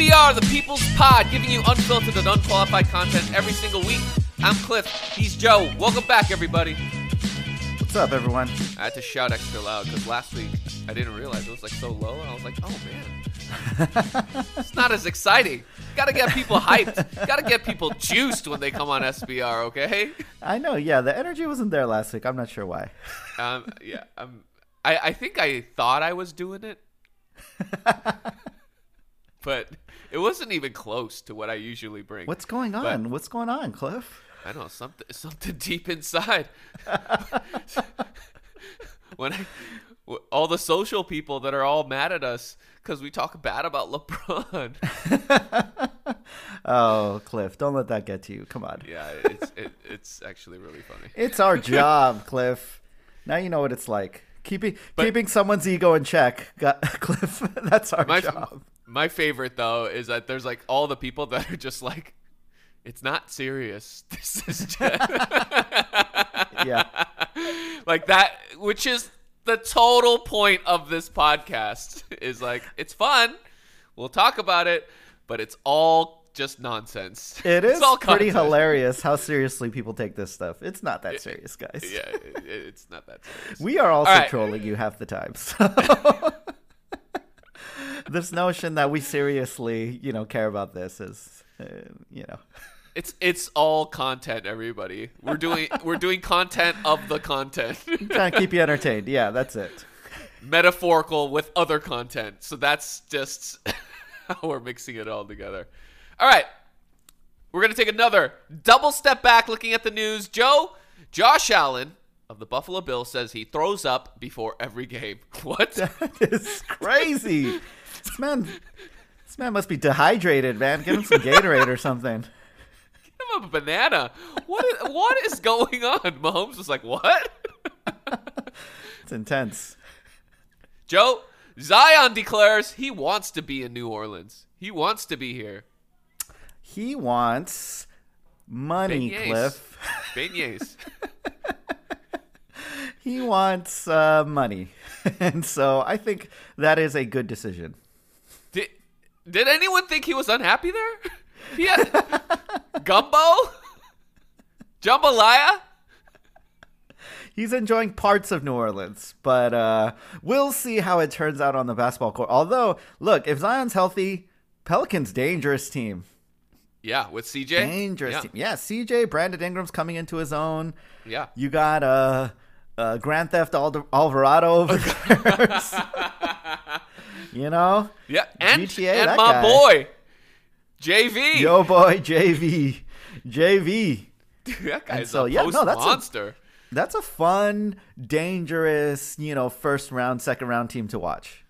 SBR, the People's Pod, giving you unfiltered and unqualified content every single week. I'm Cliff. He's Joe. Welcome back, everybody. What's up, everyone? I had to shout extra loud because last week I didn't realize it was like so low, and I was like, "Oh man, it's not as exciting." Got to get people hyped. Got to get people juiced when they come on SBR. Okay? I know. Yeah, the energy wasn't there last week. I'm not sure why. Um, yeah. Um, I I think I thought I was doing it, but it wasn't even close to what I usually bring. What's going on? What's going on, Cliff? I don't know something something deep inside. when I all the social people that are all mad at us because we talk bad about LeBron. Oh, Cliff, don't let that get to you. Come on. yeah, it's it, it's actually really funny. It's our job, Cliff. Now you know what it's like. Keeping But- keeping someone's ego in check. Got, Cliff, that's our My job. My favorite though is that there's like all the people that are just like, it's not serious. This is just Yeah. like that, which is the total point of this podcast. Is like it's fun. We'll talk about it, but it's all just nonsense. It It's all pretty hilarious how seriously people take this stuff. It's not that serious, guys. Yeah, it, it's not that serious. We are also All right. trolling you half the time. So this notion that we seriously, you know, care about this is, uh, you know, It's it's all content, everybody. We're doing we're doing content of the content. trying to keep you entertained. Yeah, that's it. Metaphorical with other content. So that's just how we're mixing it all together. All right. We're going to take another double step back looking at the news. Joe, Josh Allen of the Buffalo Bills says he throws up before every game. What? It's crazy. This man, this man must be dehydrated, man. Give him some Gatorade or something. Give him a banana. What is, what is going on? Mahomes was like, "What?" It's intense. Joe, Zion declares he wants to be in New Orleans. He wants to be here. He wants money, Beignets. Cliff. Beignets. He wants uh, money, and so I think that is a good decision. Did anyone think he was unhappy there? He had gumbo, jambalaya. He's enjoying parts of New Orleans, but uh, we'll see how it turns out on the basketball court. Although, look, if Zion's healthy, Pelicans dangerous team. Yeah, with CJ. Dangerous yeah. team. Yeah, CJ Brandon Ingram's coming into his own. Yeah. You got uh, uh Grand Theft Aldo- Alvarado over there. You know, Yeah, and, GTA, and my guy. boy, JV. yo boy JV, JV. that guy's so, a yeah, no, that's a- monster. That's a fun, dangerous, you know, first round, second round team to watch.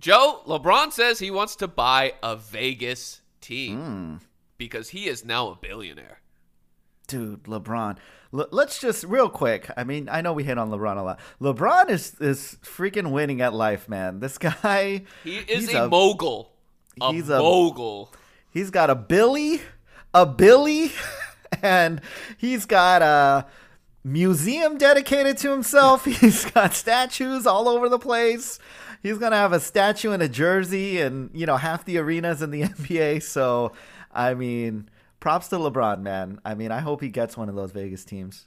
Joe, LeBron says he wants to buy a Vegas team Hmm. because he is now a billionaire. Dude, LeBron. L- let's just real quick. I mean, I know we hit on LeBron a lot. LeBron is is freaking winning at life, man. This guy, He is he's a, mogul. A he's a- mogul. He's got a Billy, a Billy, and he's got a museum dedicated to himself. He's got statues all over the place. He's gonna have a statue in a jersey, and you know half the arenas in the NBA. So, I mean, props to LeBron, man. I mean, I hope he gets one of those Vegas teams.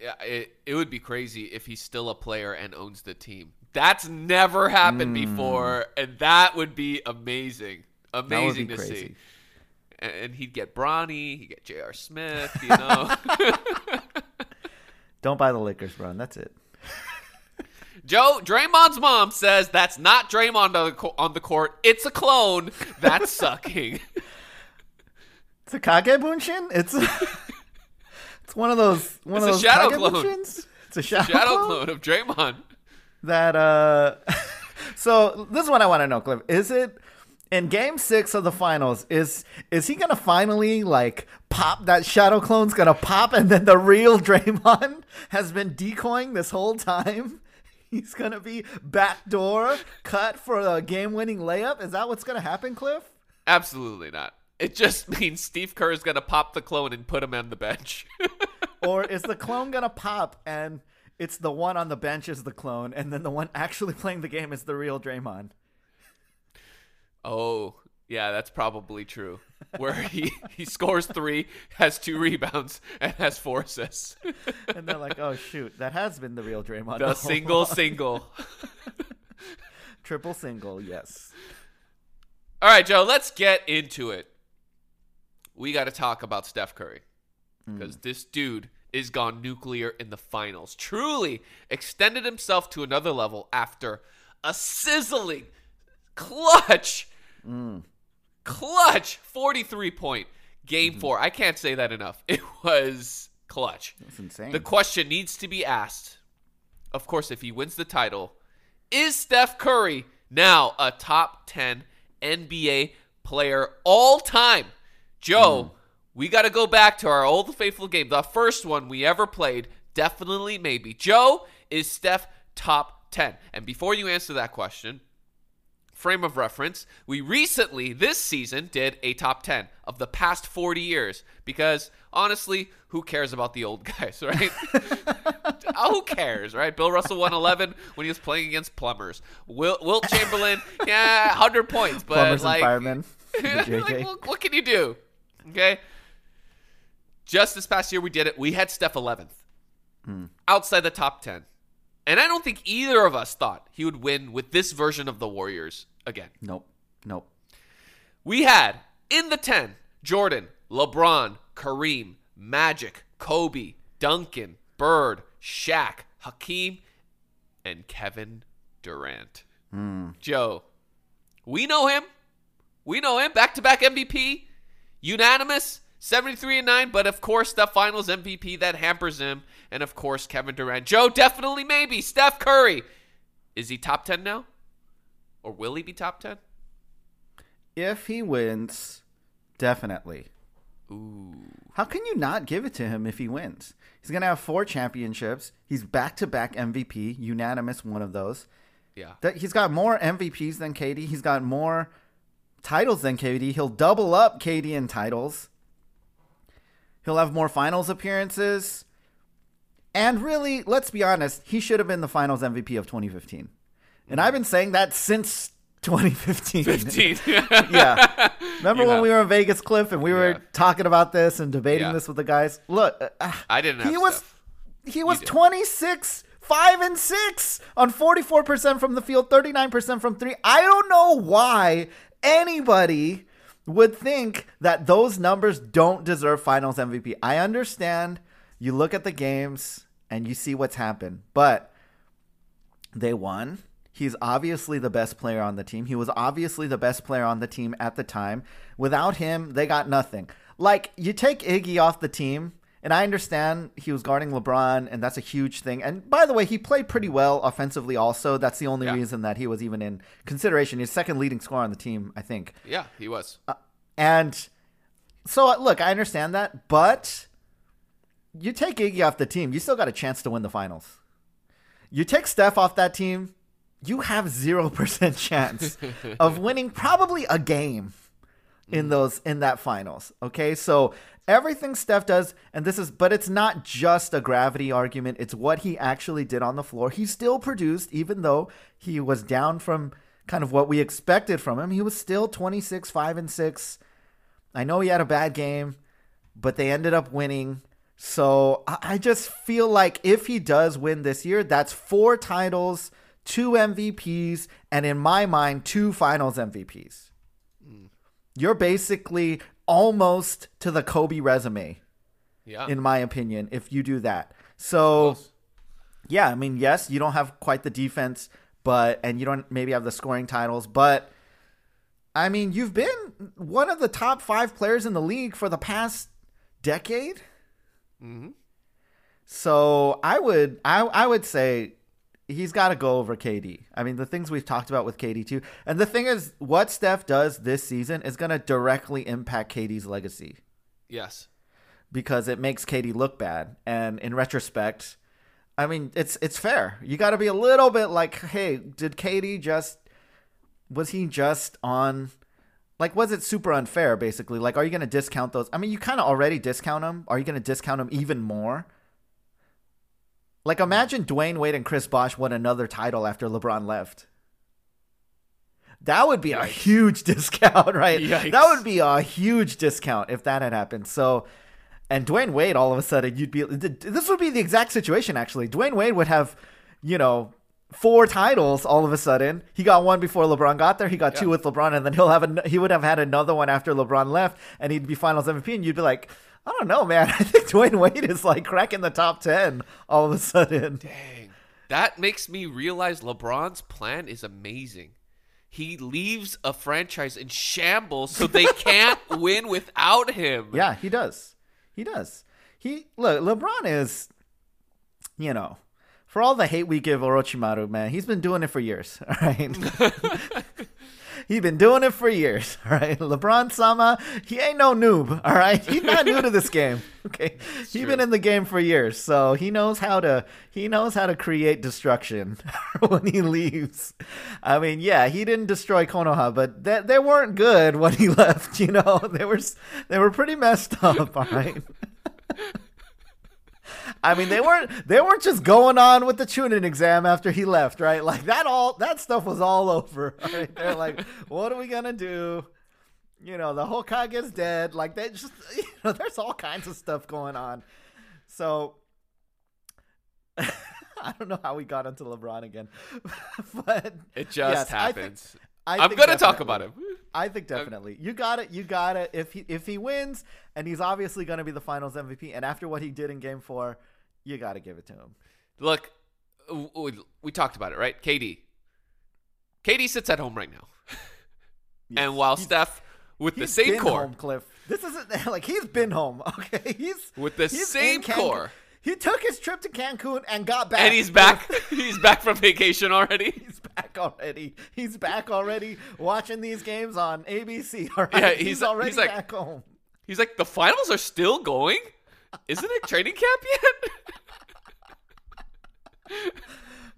Yeah, it, it would be crazy if he's still a player and owns the team. That's never happened mm. before, and that would be amazing. Amazing be to see. crazy. And, and he'd get Bronny, he'd get J.R. Smith, you know. Don't buy the Lakers, Bron. That's it. Joe, Draymond's mom says that's not Draymond on the, on the court. It's a clone. That's sucking. It's a Kage Bunshin. It's it's one of those one It's of a those shadow Kage clone. Bunshins? It's a shadow, Shadow clone? clone of Draymond. that uh so this is what I want to know, Cliff. Is it in game six of the finals, is is he gonna finally like pop that shadow clone's gonna pop and then the real Draymond has been decoying this whole time? He's gonna be backdoor cut for a game winning layup. Is that what's gonna happen, Cliff? Absolutely not. It just means Steve Kerr is going to pop the clone and put him on the bench. Or is the clone gonna pop and it's the one on the bench is the clone, and then the one actually playing the game is the real Draymond? oh, Yeah, that's probably true. Where he, he scores three, has two rebounds, and has four assists. And they're like, "Oh shoot, that has been the real Draymond." The all single along." single. triple single, yes. All right, Joe, let's get into it. We got to talk about Steph Curry hmm. because this dude is gone nuclear in the finals. Truly extended himself to another level after a sizzling, clutch, hmm. clutch 43 point game hmm. four. I can't say that enough. It was clutch. That's insane. The question needs to be asked. Of course, if he wins the title, is Steph Curry now a top 10 NBA player all time? Joe, hmm. we got to go back to our old faithful game. The first one we ever played, definitely maybe. Joe, is Steph top 10? And before you answer that question, frame of reference, we recently, this season, did a top 10 of the past 40 years because honestly, who cares about the old guys, right? who cares, right? Bill Russell won 11 when he was playing against plumbers. Will, Wilt Chamberlain, yeah, 100 points, but Plumbers like, and firemen. Like, what, what can you do? Okay. Just this past year, we did it. We had Steph 11th hmm. outside the top 10. And I don't think either of us thought he would win with this version of the Warriors again. Nope. Nope. We had in the 10 Jordan, LeBron, Kareem, Magic, Kobe, Duncan, Bird, Shaq, Hakeem, and Kevin Durant. Hmm. Joe, we know him. We know him. Back to back MVP, unanimous, 73 and 9, but of course, the finals MVP that hampers him. And of course, Kevin Durant. Joe, definitely maybe. Steph Curry. Is he top 10 now? Or will he be top 10? If he wins, definitely. Ooh. How can you not give it to him if he wins? He's going to have four championships. He's back to back MVP, unanimous one of those. Yeah. He's got more MVPs than KD. He's got more titles than KD. He'll double up KD in titles. He'll have more finals appearances. And really, let's be honest, he should have been the finals MVP of 2015. And I've been saying that since 2015. 15. yeah. Remember when we were in Vegas, Cliff, and we were Yeah. talking about this and debating Yeah. this with the guys? Look, uh, I didn't he was he was 26 5 and 6 on 44% from the field 39% from 3 i don't know why anybody would think that those numbers don't deserve finals mvp i understand you look at the games and you see what's happened but they won He's obviously the best player on the team. He was obviously the best player on the team at the time. Without him, they got nothing. Like, you take Iggy off the team, and I understand he was guarding LeBron, and that's a huge thing. And by the way, he played pretty well offensively, also. That's the only Yeah. reason that he was even in consideration. He's second leading scorer on the team, I think. Yeah, he was. And so, uh, look, I understand that, but you take Iggy off the team, you still got a chance to win the finals. You take Steph off that team, you have 0% chance of winning probably a game in those in that finals. Okay? So, everything Steph does and this is but it's not just a gravity argument, it's what he actually did on the floor. He still produced even though he was down from kind of what we expected from him. He was still 26 5 and 6. I know he had a bad game, but they ended up winning. So I I just feel like if he does win this year, that's four titles, two MVPs, and in my mind, two finals MVPs. Hmm. You're basically almost to the Kobe resume, Yeah. in my opinion, if you do that. So yeah, I mean, yes, you don't have quite the defense, but and you don't maybe have the scoring titles, but I mean, you've been one of the top five players in the league for the past decade. hmm So I would I I would say he's got to go over KD. I mean, the things we've talked about with KD too, and the thing is, what Steph does this season is going to directly impact KD's legacy Yes. because it makes KD look bad. And in retrospect, I mean, it's it's fair. You got to be a little bit like, hey, did KD just was he just on like was it super unfair basically? Like are you going to discount those? I mean, you kind of already discount them. Are you going to discount them even more? Like imagine Dwyane Wade and Chris Bosh won another title after LeBron left. That would be a huge discount, right? Yikes. That would be a huge discount if that had happened. So, and Dwyane Wade, all of a sudden, you'd be. This would be the exact situation, actually. Dwyane Wade would have, you know, four titles all of a sudden. He got one before LeBron got there. He got two with LeBron, and then he'll have a, he would have had another one after LeBron left, and he'd be Finals MVP. And you'd be like, I don't know, man. I think Dwyane Wade is like cracking the top ten all of a sudden. Dang. That makes me realize LeBron's plan is amazing. He leaves a franchise in shambles so they can't win without him. Yeah, he does. He does. He look. LeBron is, you know, for all the hate we give Orochimaru, man, he's been doing it for years. All right. He's been doing it for years, all right? LeBron Sama, he ain't no noob, all right? He's not new to this game, okay? He's true. been in the game for years, so he knows how to he knows how to create destruction when he leaves. I mean, yeah, he didn't destroy Konoha, but they, they weren't good when he left, you know? They were they were pretty messed up, all right? I mean, they weren't they weren't just going on with the Chunin exam after he left, right? Like that all that stuff was all over. Right, they're like, what are we gonna do? You know, the Hokage's dead. Like they just, you know, there's all kinds of stuff going on. So I don't know how we got into LeBron again, but It just yes, I think- happens. I I'm going to talk about him. I think definitely. You got it. You got it. If he if he wins, and he's obviously going to be the Finals MVP, and after what he did in Game Four, you got to give it to him. Look, we talked about it, right? KD. KD sits at home right now. and while Steph, with the same been core, home, Cliff. This isn't like he's been home. Okay, he's With the he's same Cancun. core. He took his trip to Cancun and got back. and he's back. he's back from vacation already. He's back already. He's back already watching these games on ABC. All right, Yeah, he's, he's- already he's like- back home. He's like, the finals are still going? Isn't it training camp yet?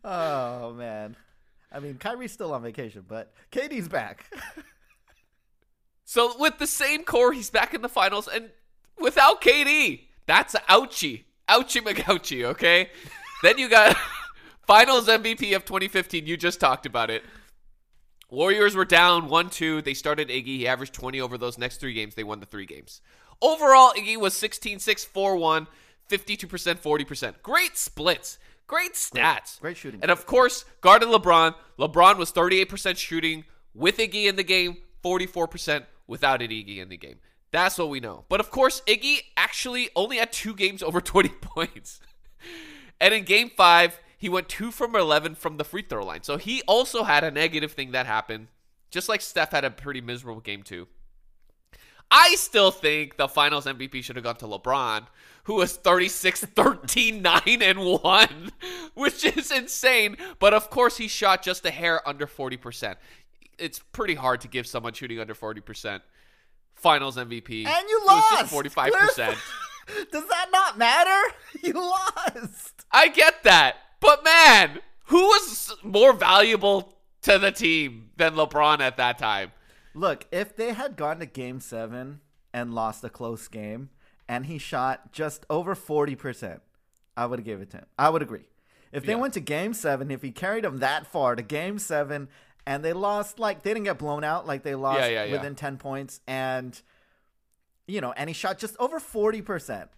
Oh man, I mean Kyrie's still on vacation, but KD's back. so with the same core, he's back in the finals, and without KD, that's a ouchie, ouchie McOuchie. Okay, then you got Finals MVP of 2015. You just talked about it. Warriors were down 1 2. They started Iggy. He averaged 20 over those next three games. They won the three games. Overall, Iggy was 16 6 4 1, 52%, 40%. Great splits. Great stats. Great shooting. And of course, guarded LeBron. LeBron was 38% shooting with Iggy in the game, 44% without it Iggy in the game. That's what we know. But of course, Iggy actually only had two games over 20 points. And in game five, he went two from 11 from the free throw line. So he also had a negative thing that happened, just like Steph had a pretty miserable game two. I still think the finals MVP should have gone to LeBron, who was 36, 13, 9, and 1, which is insane. But of course, he shot just a hair under 40%. It's pretty hard to give someone shooting under 40% finals MVP. And you lost. just 45%. Does that not matter? You lost. I get that. But man, who was more valuable to the team than LeBron at that time? Look, if they had gone to game seven and lost a close game and he shot just over 40%, I would give it to him. I would agree. If they Yeah. went to game seven, if he carried them that far to game seven and they lost, like, they didn't get blown out, like they lost Yeah, yeah, within 10 points and, you know, and he shot just over 40%.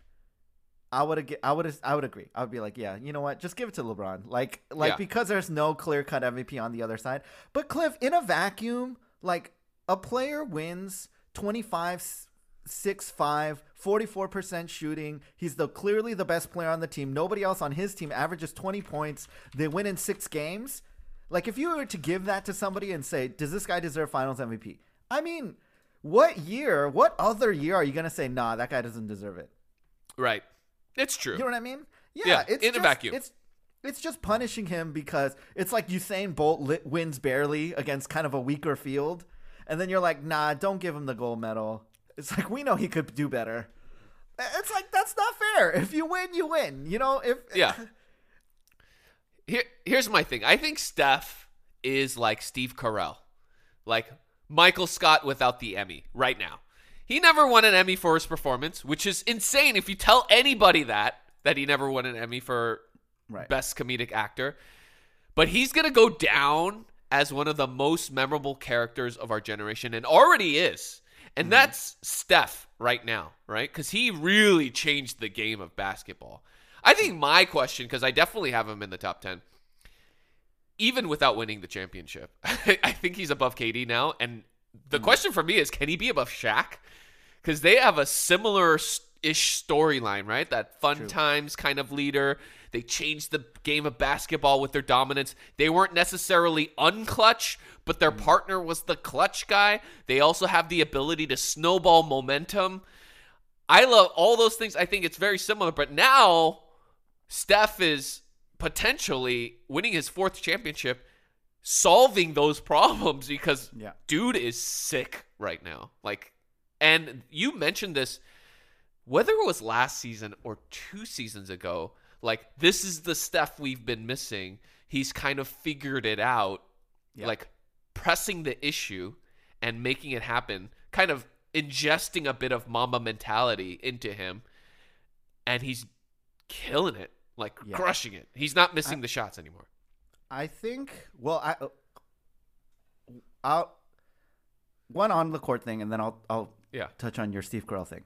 I would. I would. I would agree. I would be like, yeah, you know what? Just give it to LeBron. Like, like Yeah. because there's no clear cut MVP on the other side. But Cliff, in a vacuum, like a player wins 25 6 5 44% shooting he's the clearly the best player on the team nobody else on his team averages 20 points they win in 6 games like if you were to give that to somebody and say does this guy deserve finals mvp i mean what year what other year are you going to say nah that guy doesn't deserve it Right. It's true. you know what I mean? Yeah, Yeah, it's in a vacuum. It's it's just punishing him because it's like Usain Bolt wins barely against kind of a weaker field, and then you're like, nah, don't give him the gold medal. It's like we know he could do better. It's like that's not fair. If you win, you win. You know if Yeah. Here, here's my thing. I think Steph is like Steve Carell, like Michael Scott without the Emmy right now. He never won an Emmy for his performance, which is insane. If you tell anybody that that he never won an Emmy for Right. best comedic actor, but he's gonna go down as one of the most memorable characters of our generation and already is. And mm-hmm. that's Steph right now, right? Because he really changed the game of basketball. I think my question, because I definitely have him in the top 10, even without winning the championship, I think he's above KD now. And the mm. question for me is can he be above Shaq? Because they have a similar ish storyline, right? That fun times kind of leader. They changed the game of basketball with their dominance. They weren't necessarily unclutch, but their mm. partner was the clutch guy. They also have the ability to snowball momentum. I love all those things. I think it's very similar, but now Steph is potentially winning his fourth championship, solving those problems because Yeah. dude is sick right now. Like, and you mentioned this, whether it was last season or two seasons ago, like, this is the Steph we've been missing. He's kind of figured it out, Yeah. like pressing the issue and making it happen, kind of ingesting a bit of Mamba mentality into him, and he's killing it, like Yeah. crushing it. He's not missing the shots anymore. I think. Well, I. I'll one on the court thing, and then I'll I'll Yeah. touch on your Steve Carell thing.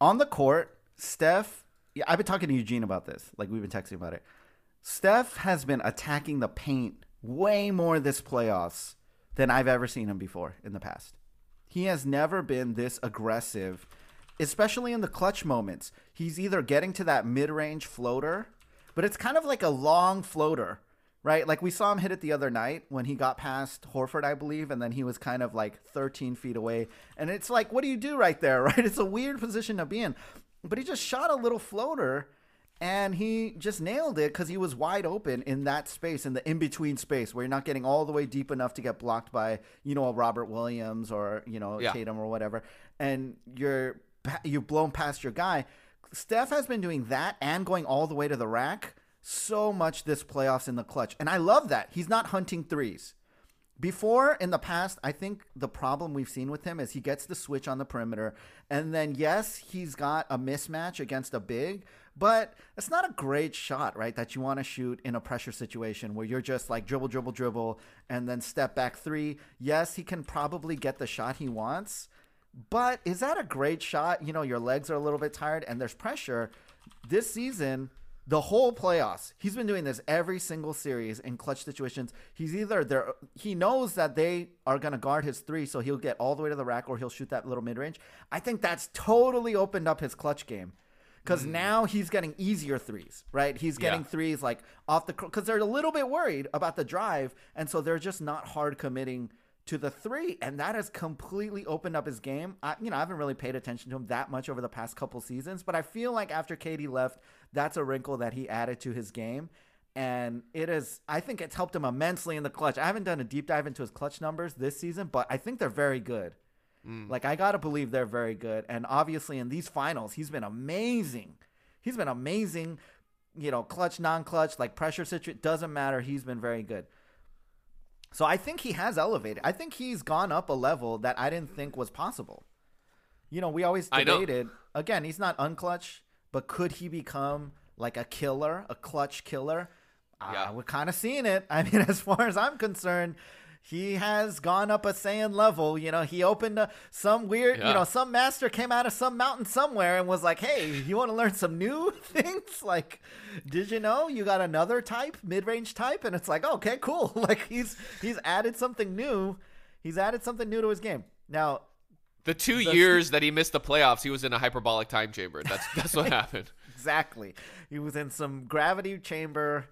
On the court, Steph. Yeah, I've been talking to Eugene about this. Like we've been texting about it. Steph has been attacking the paint way more this playoffs than I've ever seen him before in the past. He has never been this aggressive, especially in the clutch moments. He's either getting to that mid range floater, but it's kind of like a long floater, right? Like we saw him hit it the other night when he got past Horford, I believe, and then he was kind of like 13 feet away. And it's like, what do you do right there, right? It's a weird position to be in. But he just shot a little floater and he just nailed it because he was wide open in that space, in the in between space where you're not getting all the way deep enough to get blocked by, you know, a Robert Williams or, you know, Yeah. Tatum or whatever. And you're, you've blown past your guy. Steph has been doing that and going all the way to the rack so much this playoffs in the clutch. And I love that. He's not hunting threes. Before in the past, I think the problem we've seen with him is he gets the switch on the perimeter, and then yes, he's got a mismatch against a big, but it's not a great shot, right? That you want to shoot in a pressure situation where you're just like dribble, dribble, dribble, and then step back three. Yes, he can probably get the shot he wants, but is that a great shot? You know, your legs are a little bit tired and there's pressure. This season, the whole playoffs, he's been doing this every single series in clutch situations. He's either there, he knows that they are going to guard his three, so he'll get all the way to the rack or he'll shoot that little mid range. I think that's totally opened up his clutch game because hmm. now he's getting easier threes, right? He's getting Yeah. threes like off the because they're a little bit worried about the drive, and so they're just not hard committing to the three, and that has completely opened up his game. I, you know, I haven't really paid attention to him that much over the past couple seasons, but I feel like after KD left, that's a wrinkle that he added to his game. And it is, I think it's helped him immensely in the clutch. I haven't done a deep dive into his clutch numbers this season, but I think they're very good. Mm. Like, I got to believe they're very good. And obviously, in these finals, he's been amazing. He's been amazing, you know, clutch, non clutch, like pressure situation, doesn't matter. He's been very good. So I think he has elevated. I think he's gone up a level that I didn't think was possible. You know, we always debated. Again, he's not unclutch, but could he become like a killer, a clutch killer? Yeah. Uh, we're kind of seeing it. I mean, as far as I'm concerned, he has gone up a Saiyan level. You know, he opened a, some weird, Yeah. you know, some master came out of some mountain somewhere and was like, hey, you want to learn some new things? Like, did you know you got another type, mid range type? And it's like, okay, cool. Like, he's he's added something new. He's added something new to his game. Now, The two years that he missed the playoffs, he was in a hyperbolic time chamber. That's that's what happened. exactly. He was in some gravity chamber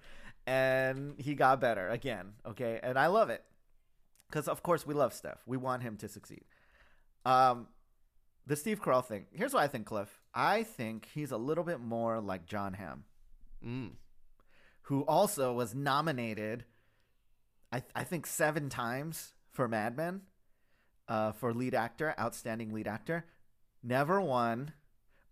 and he got better again. Okay. And I love it. Because, of course, we love Steph. We want him to succeed. Um, the Steve Carell thing. Here's what I think, Cliff. I think he's a little bit more like Jon Hamm, Mm. who also was nominated, I, I think, seven times for Mad Men uh, for lead actor, outstanding lead actor. Never won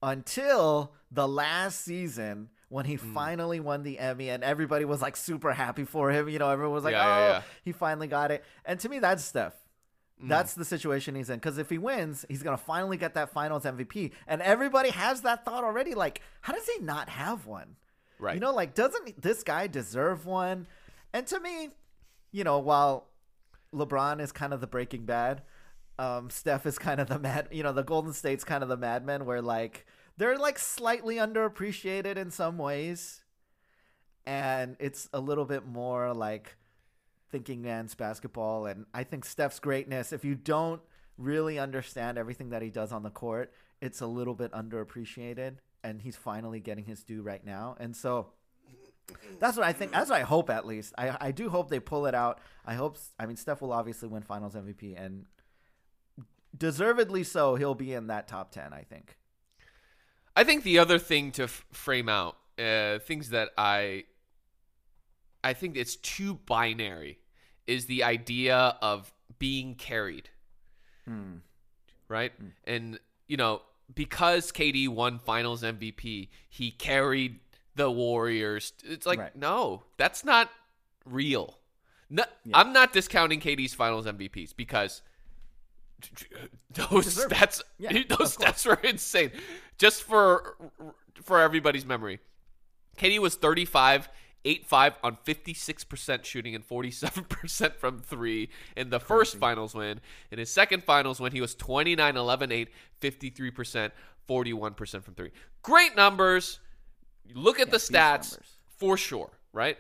until the last season when he Hmm. finally won the Emmy and everybody was like super happy for him. You know, everyone was like, Yeah, oh, yeah, yeah. he finally got it. And to me, that's Steph. Hmm. That's the situation he's in. Because if he wins, he's going to finally get that finals MVP. And everybody has that thought already. Like, how does he not have one? Right. You know, like, doesn't this guy deserve one? And to me, you know, while LeBron is kind of the Breaking Bad, um, Steph is kind of the mad. You know, the Golden State's kind of the madmen, where like they're like slightly underappreciated in some ways, and it's a little bit more like thinking man's basketball. And I think Steph's greatness, if you don't really understand everything that he does on the court, it's a little bit underappreciated, and he's finally getting his due right now. And so that's what I think. That's what I hope, at least. I I do hope they pull it out. I hope. I mean, Steph will obviously win Finals MVP, and deservedly so. He'll be in that top ten. I think. I think the other thing to f- frame out uh, things that I I think it's too binary is the idea of being carried, Hmm. right? And you know because KD won Finals MVP, he carried the Warriors. It's like Right. no, that's not real. No, I'm not discounting KD's Finals MVPs because those stats Yeah, those stats were insane. Just for for everybody's memory, KD was 35, 8 5 on 56% shooting and 47% from three in the first finals win. In his second finals win, he was 29, 11, 8, 53%, 41% from three. Great numbers. Look at the stats for sure, right?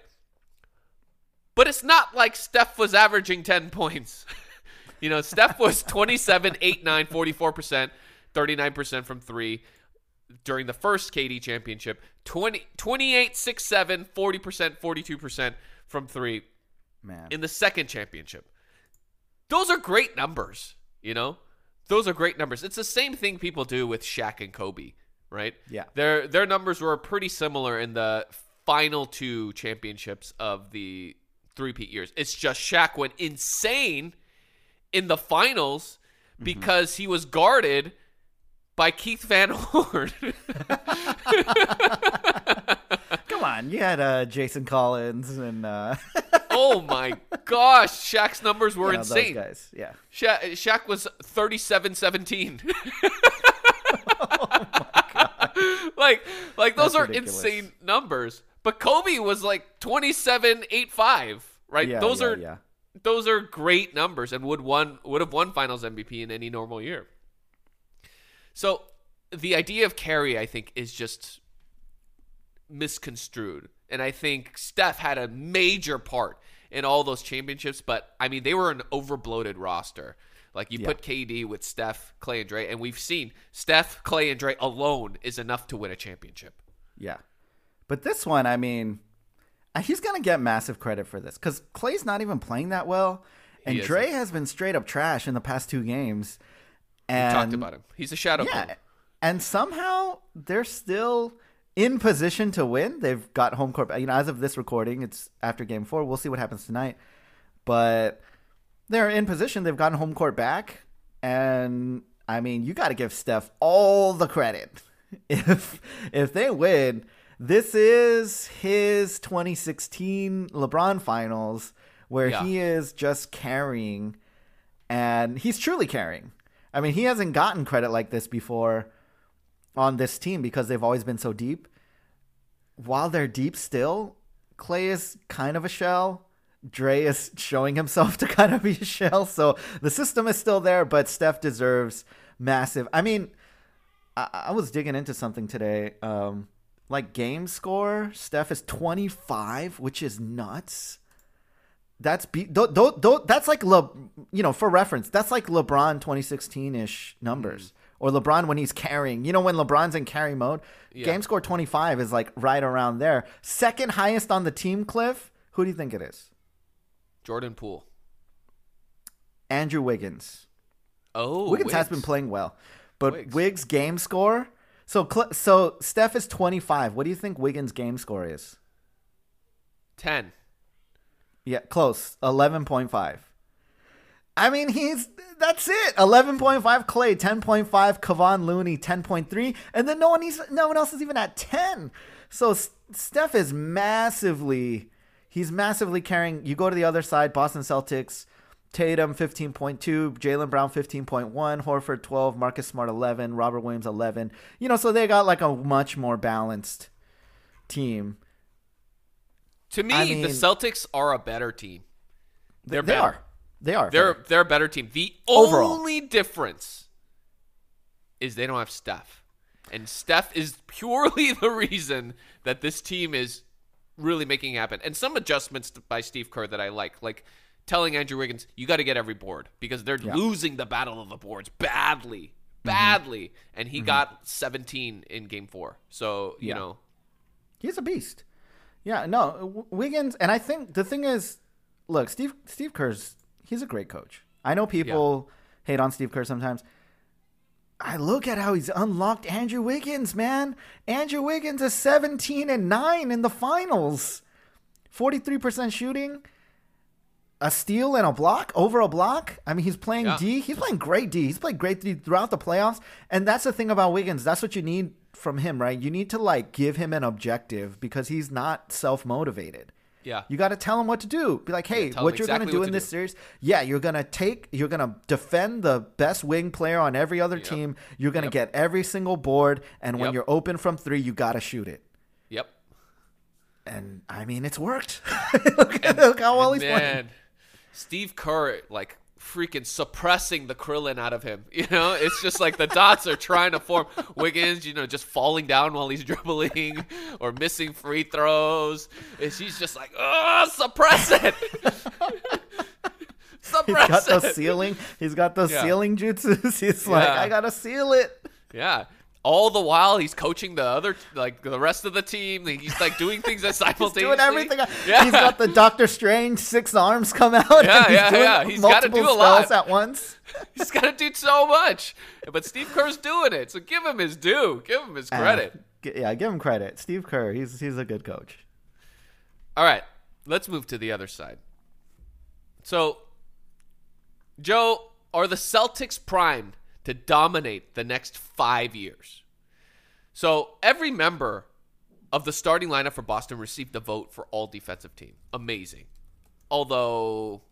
But it's not like Steph was averaging 10 points. you know, Steph was 27, 8, 9, 44%, 39% from three during the first KD championship, 20, 28, 6, 7, 40%, 42% from three Man. in the second championship. Those are great numbers, you know? Those are great numbers. It's the same thing people do with Shaq and Kobe, right? Yeah. Their their numbers were pretty similar in the final two championships of the three-peat years. It's just Shaq went insane in the finals because he was guarded by Keith Van Horn. Come on, you had uh, Jason Collins and uh, oh my gosh, Shaq's numbers were know, those insane. guys. Yeah. Sha- Shaq was 37-17. like like those That's are ridiculous. insane numbers. But Kobe was like 27-8-5, right? Yeah, those yeah, are yeah. Those are great numbers and would won would have won finals MVP in any normal year. So the idea of carry I think is just misconstrued. And I think Steph had a major part in all those championships, but I mean they were an overbloated roster. Like you Yeah. put KD with Steph, Clay, and Dre, and we've seen Steph, Clay, and Dre alone is enough to win a championship. Yeah. But this one, I mean, Uh, he's going to get massive credit for this because Clay's not even playing that well. And Dre has been straight up trash in the past two games. We And talked about him. He's a shadow Yeah. clone. And somehow they're still in position to win. They've got home court. You know, as of this recording, it's after game four. We'll see what happens tonight. But they're in position. They've gotten home court back. And I mean, you got to give Steph all the credit. If if they win, this is his 2016 LeBron finals where Yeah. he is just carrying and he's truly carrying. I mean, he hasn't gotten credit like this before on this team because they've always been so deep. While they're deep still, Clay is kind of a shell. Dre is showing himself to kind of be a shell. So the system is still there, but Steph deserves massive. I mean, I, I was digging into something today. Um, like game score, Steph is 25, which is nuts. That's be that's like Le, you know for reference that's like LeBron 2016 ish numbers mm-hmm. or LeBron when he's carrying you know when LeBron's in carry mode Yeah. game score 25 is like right around there second highest on the team Cliff who do you think it is Jordan Poole. Andrew Wiggins Oh, Wiggins has been playing well but Wiggs. Wiggs game score so so Steph is 25 what do you think Wiggins game score is 10. Yeah, close. 11.5. I mean, he's that's it. 11.5 Clay, 10.5 Kevon Looney, 10.3, and then no one he's, no one else is even at 10. So Steph is massively he's massively carrying. You go to the other side, Boston Celtics, Tatum 15.2, Jaylen Brown 15.1, Horford 12, Marcus Smart 11, Robert Williams 11. You know, so they got like a much more balanced team. To me, I the Celtics are a better team. They're they better. are. They are. They're they're a better team. The Overall. only difference is they don't have Steph. And Steph is purely the reason that this team is really making it happen. And some adjustments by Steve Kerr that I like, like telling Andrew Wiggins, you got to get every board because they're losing the battle of the boards badly, Mm-hmm. badly. And he got 17 in game four. So, you Yeah. know, He's a beast. Yeah, no, Wiggins, and I think the thing is, look, Steve Steve Kerr's he's a great coach. I know people hate on Steve Kerr sometimes. I look at how he's unlocked Andrew Wiggins, man. Andrew Wiggins is 17 and 9 in the finals. 43% shooting, a steal and a block, over a block. I mean, he's playing Yeah. D. He's playing great D. He's played great D throughout the playoffs. And that's the thing about Wiggins. That's what you need from him, right? You need to like give him an objective because he's not self-motivated. yeah. You got to tell him what to do. Be like, hey, tell what you're going to do in this do. series, yeah, you're going to take, you're going to defend the best wing player on every other Yep. team. You're going to Yep. get every single board. And when Yep. you're open from three, you got to shoot it. Yep. And I mean, it's worked. look, at- look how well he's playing. Steve Kerr, like freaking suppressing the Krillin out of him. You know, it's just like the dots are trying to form. Wiggins, you know, just falling down while he's dribbling or missing free throws. And she's just like, oh, suppress it. He's suppress got those it. sealing. He's got the Yeah. sealing jutsus. He's like, Yeah. I gotta seal it. Yeah. All the while he's coaching the other, like the rest of the team. He's like doing things that He's simultaneously. doing everything. Yeah. He's got the Doctor Strange six arms come out. Yeah, he's yeah, yeah. He's gotta do a lot. at once. He's got to do so much. But Steve Kerr's doing it. So give him his due. Give him his credit. Uh, yeah, give him credit. Steve Kerr, he's he's a good coach. All right. Let's move to the other side. So, Joe, are the Celtics primed to dominate the next five years? So, every member of the starting lineup for Boston received a vote for all defensive team. Amazing. Although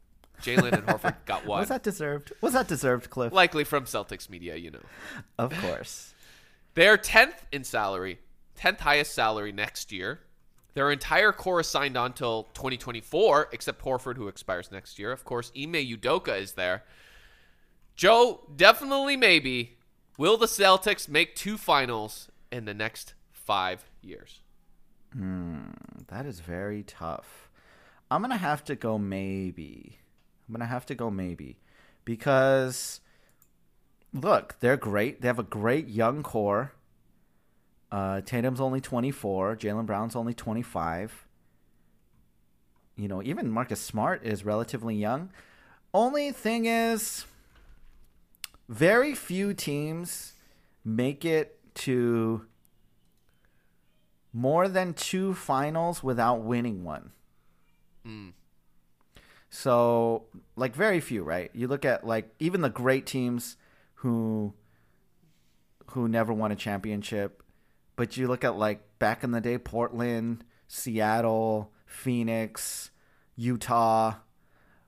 Jaylen and Horford got one. Was that deserved? Was that deserved, Cliff? Likely from Celtics media, you know. of course. They're 10th in salary, 10th highest salary next year. Their entire core is signed on till 2024, except Horford, who expires next year. Of course, Ime Udoka is there. Joe, definitely maybe. Will the Celtics make two finals in the next five years? That is very tough. I'm gonna have to go maybe. I'm gonna have to go maybe because look, they're great. They have a great young core. Uh, Tatum's only 24. Jaylen Brown's only 25. You know, even Marcus Smart is relatively young. Only thing is, very few teams make it to more than two finals without winning one. Hmm. So, like, very few, right? You look at like even the great teams who who never won a championship, but you look at like back in the day, Portland, Seattle, Phoenix, Utah,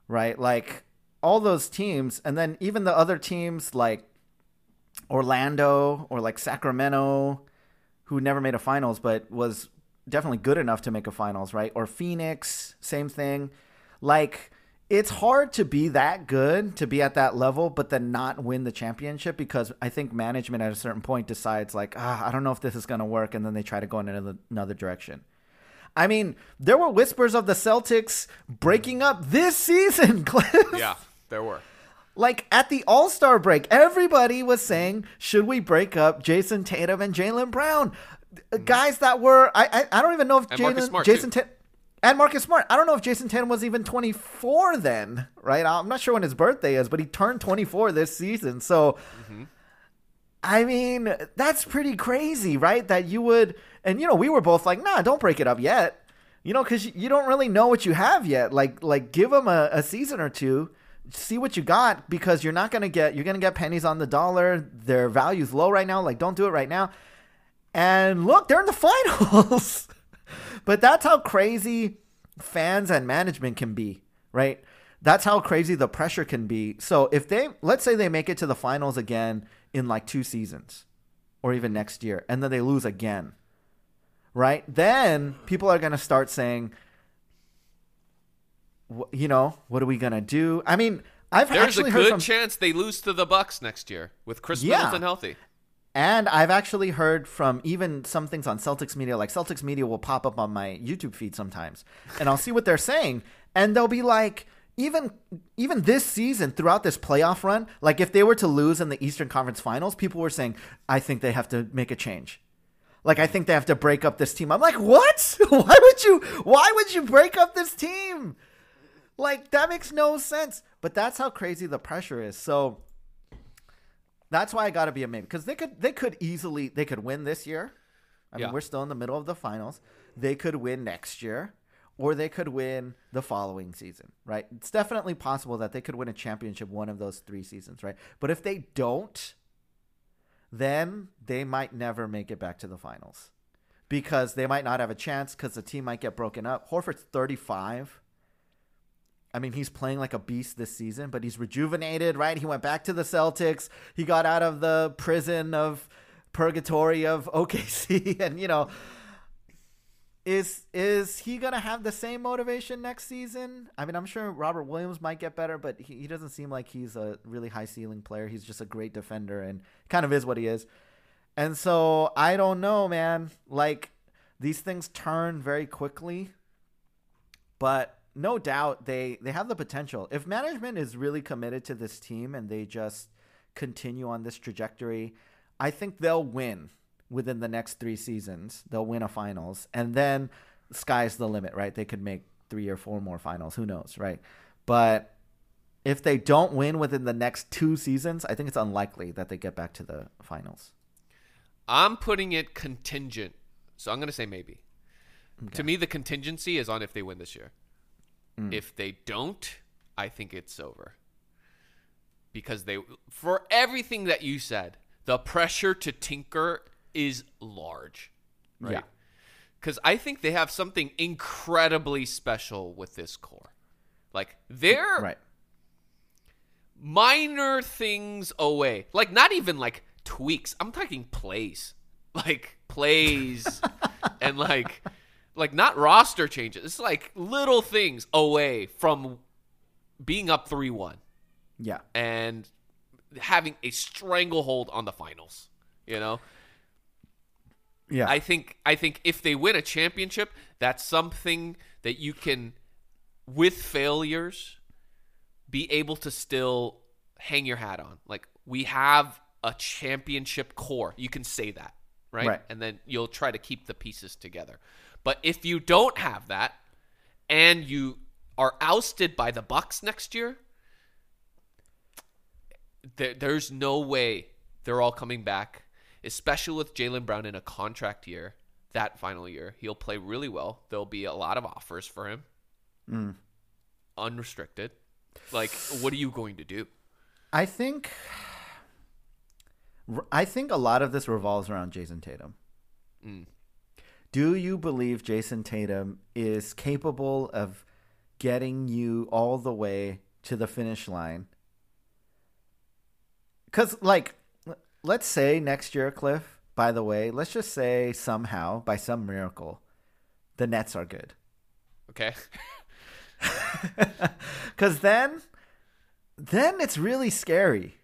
right? Like all those teams, and then even the other teams like Orlando or like Sacramento, who never made a finals but was definitely good enough to make a finals, right? Or Phoenix, same thing. Like it's hard to be that good to be at that level but then not win the championship because I think management at a certain point decides like, ah, I don't know if this is going to work and then they try to go in another, another direction. I mean, there were whispers of the Celtics breaking up this season, Cliff. Yeah, there were. Like at the All Star break, everybody was saying, "Should we break up Jayson Tatum and Jaylen Brown?" Uh, Guys that were I I, I don't even know if Jaylen Jayson. Tatum and Marcus Smart. I don't know if Jayson Tatum was even 24 then, right? I'm not sure when his birthday is, but he turned 24 this season. So, I mean, that's pretty crazy, right? That you would, and you know, we were both like, "Nah, don't break it up yet," you know, because you don't really know what you have yet. Like, like give them a, a season or two, see what you got, because you're not gonna get, you're gonna get pennies on the dollar. Their value's low right now. Like, don't do it right now. And look, they're in the finals. but that's how crazy fans and management can be, right? That's how crazy the pressure can be. So if they, let's say they make it to the finals again in like two seasons or even next year, and then they lose again, right? Then people are going to start saying, you know, what are we gonna do? I mean, I've There's a actually heard good from chance they lose to the Bucks next year with Khris Yeah. Middleton healthy. And I've actually heard from even some things on Celtics media, like Celtics media will pop up on my YouTube feed sometimes, and I'll see what they're saying, and they'll be like, even even this season throughout this playoff run, like if they were to lose in the Eastern Conference Finals, people were saying, I think they have to make a change. Like I think they have to break up this team. I'm like, what? why would you? Why would you break up this team? Like that makes no sense. But that's how crazy the pressure is. So that's why I got to be a maybe because they could they could easily they could win this year. I mean, we're still in the middle of the finals. They could win next year, or they could win the following season. Right? It's definitely possible that they could win a championship one of those three seasons. Right? But if they don't, then they might never make it back to the finals because they might not have a chance because the team might get broken up. Horford's 35. I mean, he's playing like a beast this season, but he's rejuvenated, right? He went back to the Celtics. He got out of the prison of purgatory of OKC, and you know, is is he gonna have the same motivation next season? I mean, I'm sure Robert Williams might get better, but he, he doesn't seem like he's a really high ceiling player. He's just a great defender, and kind of is what he is. And so I don't know, man. Like these things turn very quickly, but no doubt they they have the potential. If management is really committed to this team and they just continue on this trajectory, I think they'll win within the next 3 seasons. They'll win a finals and then sky's the limit, right? They could make 3 or 4 more finals, who knows, right? But if they don't win within the next 2 seasons, I think it's unlikely that they get back to the finals. I'm putting it contingent, so I'm going to say maybe. To me, the contingency is on if they win this year. Mm. If they don't, I think it's over. Because they, for everything that you said, the pressure to tinker is large, right? Yeah. Because I think they have something incredibly special with this core. Like they're Right. minor things away. Like not even like tweaks. I'm talking plays. Like plays and like like not roster changes. It's like little things away from being up 3-1 Yeah. and having a stranglehold on the finals, you know? Yeah. I think I think if they win a championship, that's something that you can with failures be able to still hang your hat on. Like we have a championship core. You can say that, right? Right. And then you'll try to keep the pieces together. But if you don't have that and you are ousted by the Bucks next year, there, there's no way they're all coming back, especially with Jaylen Brown in a contract year. That final year, he'll play really well. There'll be a lot of offers for him, Mm. unrestricted. Like, what are you going to do? I think I think a lot of this revolves around Jayson Tatum. Mm. Do you believe Jayson Tatum is capable of getting you all the way to the finish line? Cuz like let's say next year Cliff, by the way, let's just say somehow by some miracle the Nets are good. Okay. Cuz then then it's really scary.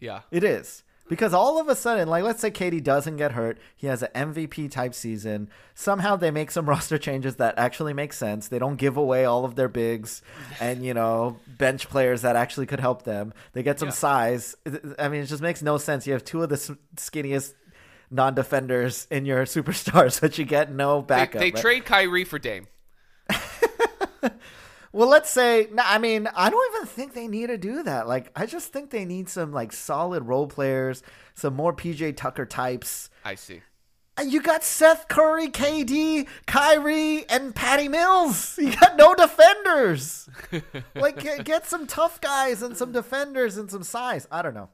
yeah. It is. Because all of a sudden, like let's say KD doesn't get hurt, he has an MVP type season. Somehow they make some roster changes that actually make sense. They don't give away all of their bigs and you know bench players that actually could help them. They get some Yeah. size. I mean, it just makes no sense. You have two of the skinniest non-defenders in your superstars, but you get no They, backup. they right? trade Kyrie for Dame. Well, let's say. I mean, I don't even think they need to do that. Like, I just think they need some like solid role players, some more PJ Tucker types. I see. Uh, you got Seth Curry, KD, Kyrie, and Patty Mills. You got no defenders. like, get, get some tough guys and some defenders and some size. I don't know.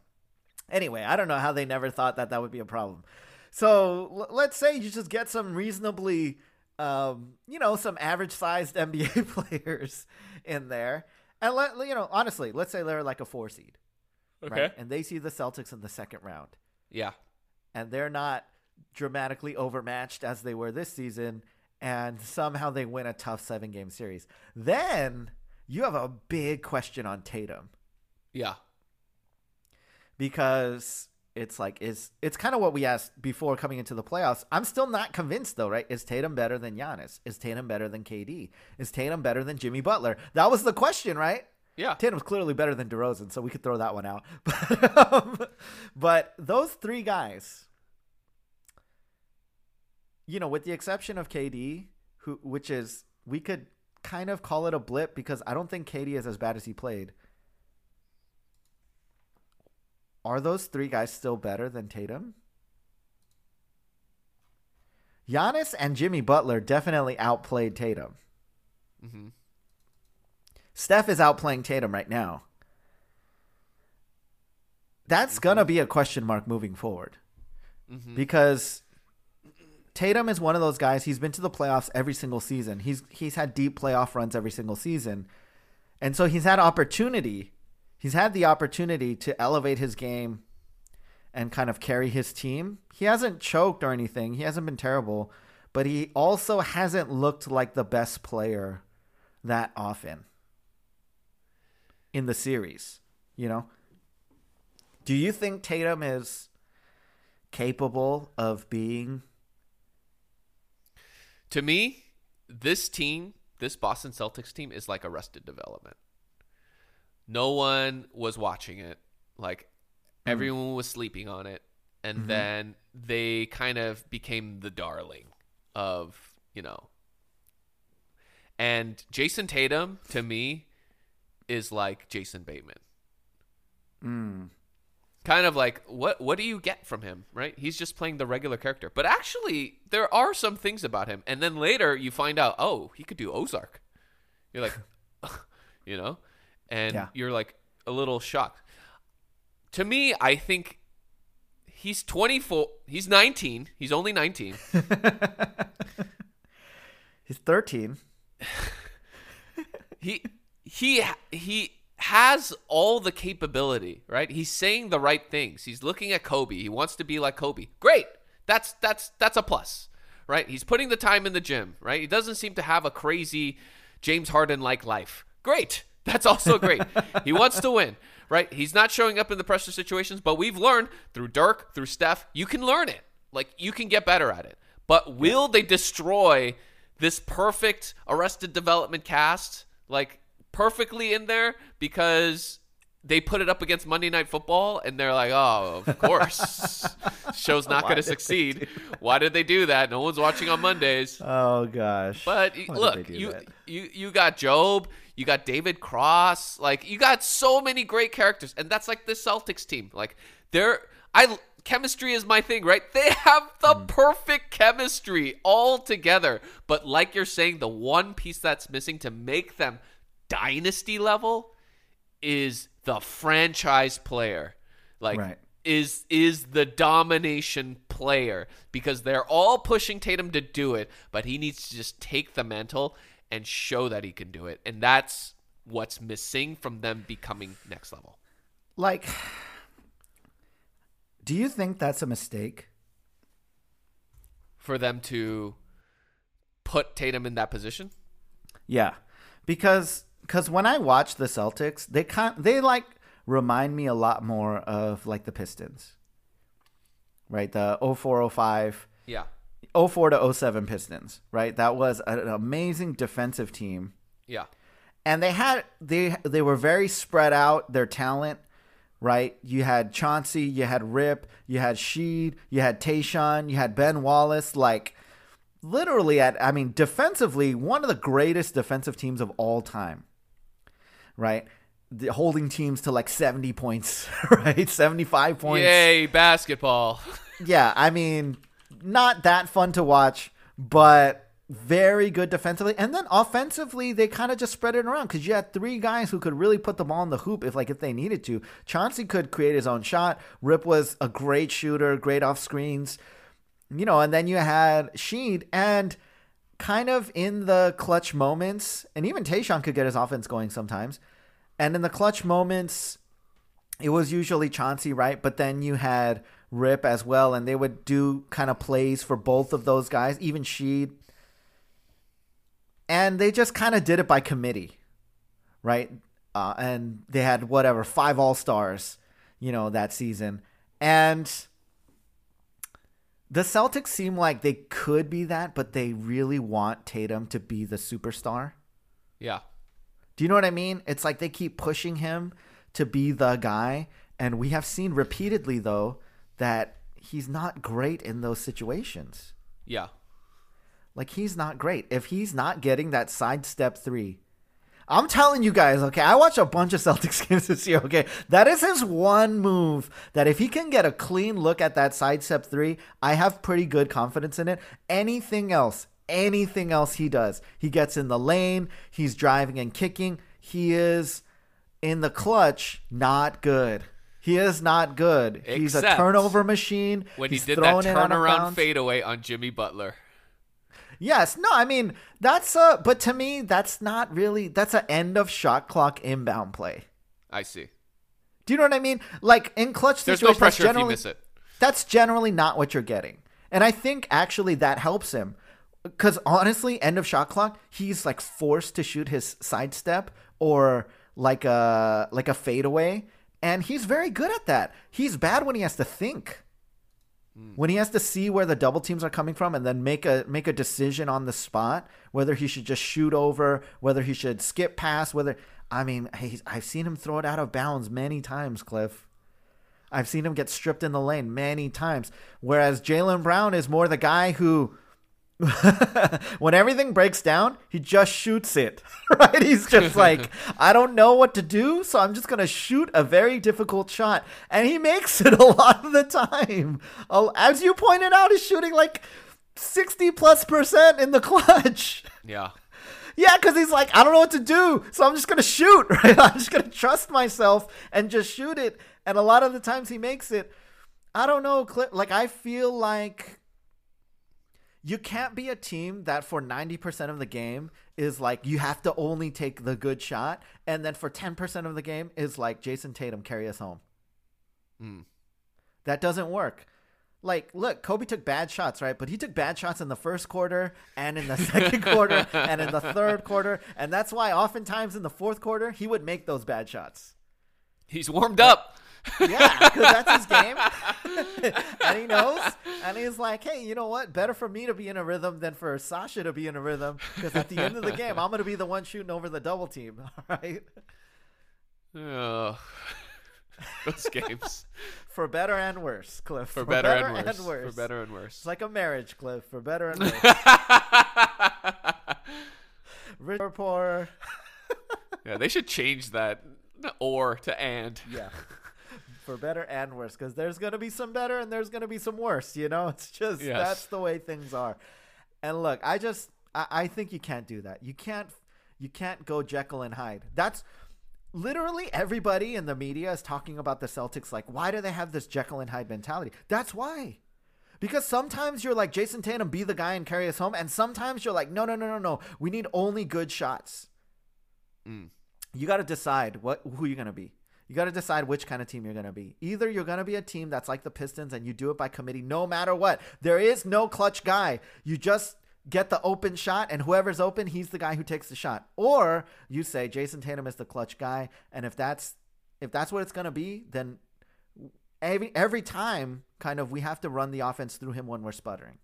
Anyway, I don't know how they never thought that that would be a problem. So let's say you just get some reasonably, um, you know, some average sized NBA players in there. And let, you know, honestly, let's say they're like a four seed. Right? And they see the Celtics in the second round Yeah. and they're not dramatically overmatched as they were this season, and somehow they win a tough seven game series. Then you have a big question on Tatum Yeah. because it's like is it's kind of what we asked before coming into the playoffs. I'm still not convinced though, right? Is Tatum better than Giannis? Is Tatum better than KD? Is Tatum better than Jimmy Butler? That was the question, right? Yeah. Tatum's clearly better than DeRozan, so we could throw that one out. But, um, but those three guys, you know, with the exception of KD, who which is we could kind of call it a blip because I don't think KD is as bad as he played. Are those three guys still better than Tatum? Giannis and Jimmy Butler definitely outplayed Tatum. hmm Steph is outplaying Tatum right now. That's going to be a question mark moving forward. Because Tatum is one of those guys, he's been to the playoffs every single season. He's he's had deep playoff runs every single season. And so he's had opportunity. He's had the opportunity to elevate his game and kind of carry his team. He hasn't choked or anything. He hasn't been terrible, but he also hasn't looked like the best player that often in the series, you know? Do you think Tatum is capable of being To me, this team, this Boston Celtics team, is like arrested development. No one was watching it. Like hmm. everyone was sleeping on it. And mm-hmm. then they kind of became the darling of, you know. And Jayson Tatum, to me, is like Jason Bateman. Hmm. Kind of like what what do you get from him, right? He's just playing the regular character. But actually, there are some things about him. And then later you find out, oh, he could do Ozark. You're like, you know? And Yeah. you're like a little shocked. To me, I think he's 24, he's 19. He's only 19. he's 13? he he he has all the capability, right? He's saying the right things. He's looking at Kobe. He wants to be like Kobe. Great. That's that's that's a plus, right? He's putting the time in the gym, right? He doesn't seem to have a crazy James Harden like life. Great. That's also great. he wants to win, right? He's not showing up in the pressure situations, but we've learned through Dirk, through Steph, you can learn it. Like you can get better at it. But will they destroy this perfect Arrested Development cast, like perfectly in there because they put it up against Monday Night Football and they're like, oh, of course, show's not going to Why did they succeed. Why did they do that? No one's watching on Mondays. Oh gosh. But Why look, you that? you you got Gob, you got David Cross, like you got so many great characters, and that's like the Celtics team. Like they're I chemistry is my thing, right? They have the Hmm. perfect chemistry all together. But like you're saying, the one piece that's missing to make them dynasty level is the franchise player. Like Right. is is the domination player because they're all pushing Tatum to do it, but he needs to just take the mantle and show that he can do it. And that's what's missing from them becoming next level. like Do you think that's a mistake? For them to put Tatum in that position? Yeah. Because cuz when I watch the Celtics, they kind they like remind me a lot more of like the Pistons. Right? The 0405 Yeah. 04 to 07 Pistons, right? That was an amazing defensive team. Yeah. and they had they they were very spread out their talent right you had chauncey you had rip you had sheed you had tayshaun you had ben wallace like literally at i mean defensively one of the greatest defensive teams of all time right the holding teams to like 70 points right 75 points Yay, basketball. yeah, I mean, not that fun to watch, but very good defensively. And then offensively, they kind of just spread it around because you had three guys who could really put the ball in the hoop if like if they needed to. Chauncey could create his own shot. Rip was a great shooter, great off screens. You know, and then you had Sheed and kind of in the clutch moments, and even Tayshaun could get his offense going sometimes. And in the clutch moments, it was usually Chauncey, right? But then you had Rip as well, and they would do kind of plays for both of those guys, even Sheed. And they just kind of did it by committee, right? Uh, and they had whatever five All Stars, you know, that season, and the Celtics seem like they could be that, but they really want Tatum to be the superstar. Yeah. Do you know what I mean? It's like they keep pushing him to be the guy, and we have seen repeatedly though that he's not great in those situations. Yeah. Like he's not great. If he's not getting that sidestep three, I'm telling you guys, okay, I watch a bunch of Celtics games this year, okay? That is his one move that if he can get a clean look at that sidestep three, I have pretty good confidence in it. Anything else, anything else he does, he gets in the lane, he's driving and kicking, he is in the clutch, not good. He is not good. He's a turnover machine. When He's he did that throwing it out of turnaround fadeaway on Jimmy Butler. Yes, no, I mean that's a but to me that's not really that's an end of shot clock inbound play. I see. Do you know what I mean? Like in clutch There's situations, no pressure if you generally- miss it. That's generally not what you're getting, and I think actually that helps him because honestly, end of shot clock, he's like forced to shoot his sidestep or like a like a fadeaway, and he's very good at that. He's bad when he has to think. Hmm. When he has to see where the double teams are coming from and then make a make a decision on the spot whether he should just shoot over, whether he should skip past, whether I mean, he's, I've seen him throw it out of bounds many times, Cliff. I've seen him get stripped in the lane many times. Whereas Jaylen Brown is more the guy who, when everything breaks down, he just shoots it. Right? He's just like, I don't know what to do, so I'm just gonna shoot a very difficult shot, and he makes it a lot of the time. Oh, As you pointed out, he's shooting like sixty plus percent in the clutch. Yeah. Yeah, because he's like, I don't know what to do, so I'm just gonna shoot. Right? I'm just gonna trust myself and just shoot it. And a lot of the times he makes it. I don't know, like I feel like you can't be a team that for 90% of the game is like you have to only take the good shot, and then for 10% of the game is like Jayson Tatum carry us home. Mm. That doesn't work. Like, look, Kobe took bad shots, right? But he took bad shots in the first quarter and in the second quarter and in the third quarter. And that's why oftentimes in the fourth quarter, he would make those bad shots. He's warmed up. Yeah, because that's his game. and he knows. And he's like, hey, you know what? Better for me to be in a rhythm than for Sasha to be in a rhythm. Because at the end of the game, I'm going to be the one shooting over the double team. All right. Oh. Those games. For better and worse, Cliff. For, better, and, worse. For better and worse. It's like a marriage, Cliff. For better and worse. Rich or poor. yeah, they should change that or to and. Yeah. For better and worse, because there's gonna be some better and there's gonna be some worse. You know, it's just Yes. that's the way things are. And look, I just I, I think you can't do that. You can't you can't go Jekyll and Hyde. That's literally everybody in the media is talking about the Celtics. Like, why do they have this Jekyll and Hyde mentality? That's why. Because sometimes you're like Jayson Tatum, be the guy and carry us home, and sometimes you're like, no, no, no, no, no. We need only good shots. Mm. You got to decide what who you're gonna be. You got to decide which kind of team you're going to be. Either you're going to be a team that's like the Pistons and you do it by committee no matter what. There is no clutch guy. You just get the open shot and whoever's open, he's the guy who takes the shot. Or you say Jayson Tatum is the clutch guy and if that's if that's what it's going to be, then every every time kind of we have to run the offense through him when we're sputtering.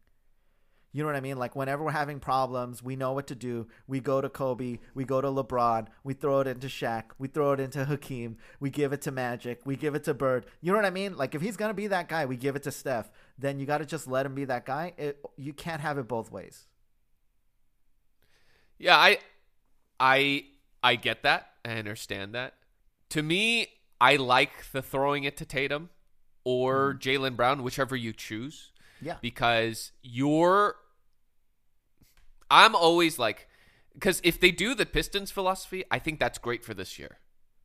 You know what I mean? Like whenever we're having problems, we know what to do. We go to Kobe, we go to LeBron, we throw it into Shaq, we throw it into Hakeem, we give it to Magic, we give it to Bird. You know what I mean? Like if he's gonna be that guy, we give it to Steph. Then you got to just let him be that guy. It, you can't have it both ways. Yeah, I I I get that. I understand that. To me, I like the throwing it to Tatum or mm-hmm. Jaylen Brown, whichever you choose. Yeah. Because you're I'm always like because if they do the Pistons philosophy, I think that's great for this year.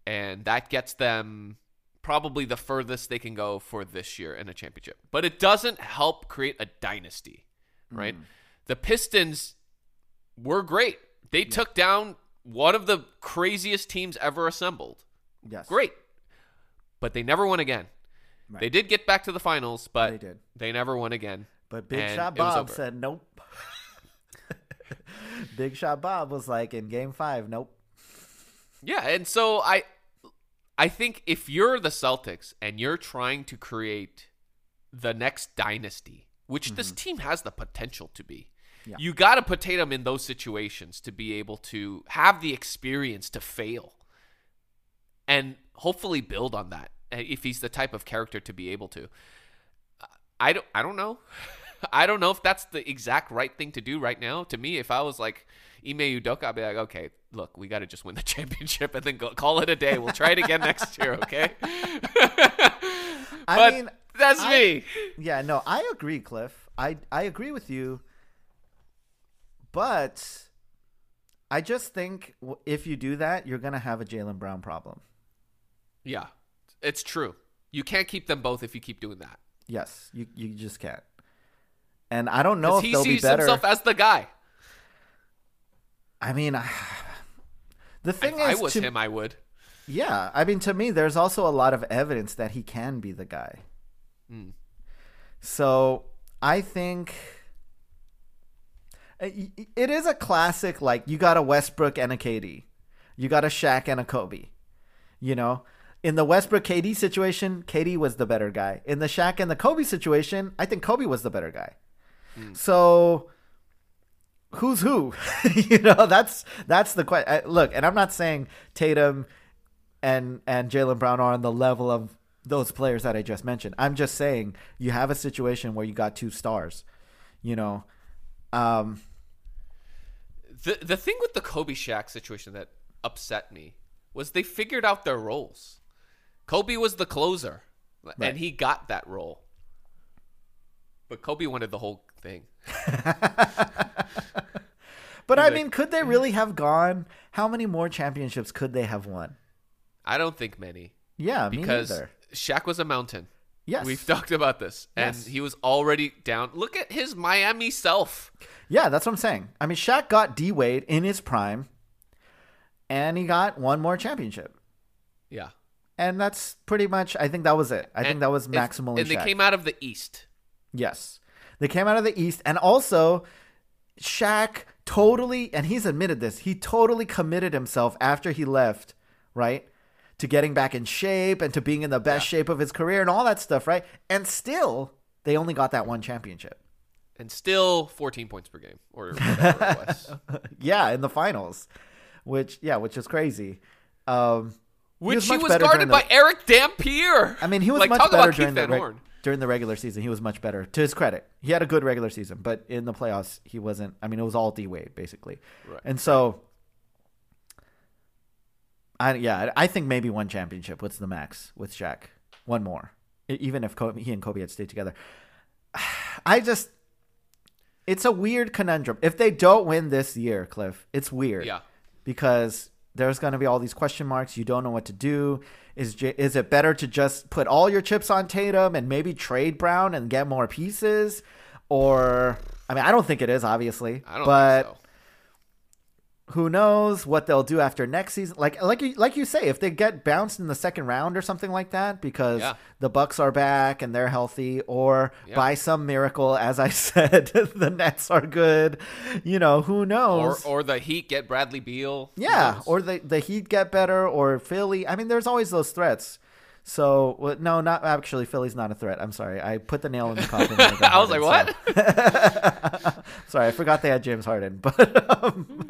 And that gets them probably the furthest they can go for this year in a championship. But it doesn't help create a dynasty, right? Mm. The Pistons were great. They took down one of the craziest teams ever assembled. Yes. Great. But they never won again. Right. They did get back to the finals, but They did. they never won again. But Big Shot Bob said nope. Big Shot Bob was like in Game Five, nope. Yeah, and so I I think if you're the Celtics and you're trying to create the next dynasty, which this mm-hmm. team has the potential to be. Yeah. You got to put Tatum in those situations to be able to have the experience to fail and hopefully build on that Eh, if he's the type of character to be able to. I don't I don't know. I don't know if that's the exact right thing to do right now. To me, if I was like Ime Udoka, I'd be like, okay, look, we got to just win the championship and then go, call it a day. We'll try it again next year, okay? I mean, that's I- me. Yeah, no, I agree, Cliff. I I agree with you. But I just think if you do that, you're gonna have a Jaylen Brown problem. Yeah, it's true. You can't keep them both if you keep doing that. Yes, you you just can't. And I don't know if he they'll be sees better. himself as the guy. I mean, the thing If I is, was to- him, I would. yeah. I mean, to me, there's also a lot of evidence that he can be the guy. Hmm. So I think uh, it is a classic. Like you got a Westbrook and a KD, you got a Shaq and a Kobe. You know, in the Westbrook KD situation, KD was the better guy. In the Shaq and the Kobe situation, I think Kobe was the better guy. So who's who? you know, that's that's the question. Look, and I'm not saying Tatum and and Jaylen Brown are on the level of those players that I just mentioned. I'm just saying you have a situation where you got two stars. You know, um, The the thing with the Kobe Shaq situation that upset me was they figured out their roles. Kobe was the closer, Right. and he got that role. But Kobe wanted the whole thing. but I mean, could they really have gone? How many more championships could they have won? I don't think many Yeah, me because neither. Shaq was a mountain. Yes, We've talked about this, and Yes. he was already down. Look at his Miami self. Yeah, that's what I'm saying. I mean, Shaq got D Wade in his prime, and he got one more championship. Yeah, And that's pretty much. I think that was it. I think that was maximally. And they Shaq. came out of the East. Yes. They came out of the East. And also, Shaq totally, and he's admitted this, he totally committed himself after he left, right? To getting back in shape and to being in the best shape of his career and all that stuff, right? And still, they only got that one championship. and still 14 points per game or whatever it was. Yeah, in the finals, which, yeah, which is crazy. Um, Which he much was guarded during by Erick Dampier. I mean, he was like, much better during the reg- during the regular season. He was much better. To his credit, he had a good regular season, but in the playoffs, he wasn't. I mean, it was all D Wade basically, Right, and so. I, yeah, I think maybe one championship. What's the max with Shaq? One more, even if Kobe, he and Kobe had stayed together. I just, it's a weird conundrum. If they don't win this year, Cliff, it's weird Yeah. because there's going to be all these question marks. You don't know what to do. Is is it better to just put all your chips on Tatum and maybe trade Brown and get more pieces, or I mean, I don't think it is obviously, I don't but think so. Who knows what they'll do after next season? Like like you, like you say, if they get bounced in the second round or something like that because Yeah. the Bucks are back and they're healthy, or Yeah. by some miracle, as I said, the Nets are good. You know, who knows? or the Heat get Bradley Beal. Yeah, or the the Heat get better, or Philly. I mean, there's always those threats. So well, no, not actually. Philly's not a threat. I'm sorry. I put the nail in the coffin. I was like, what? so- sorry, I forgot they had James Harden, but um,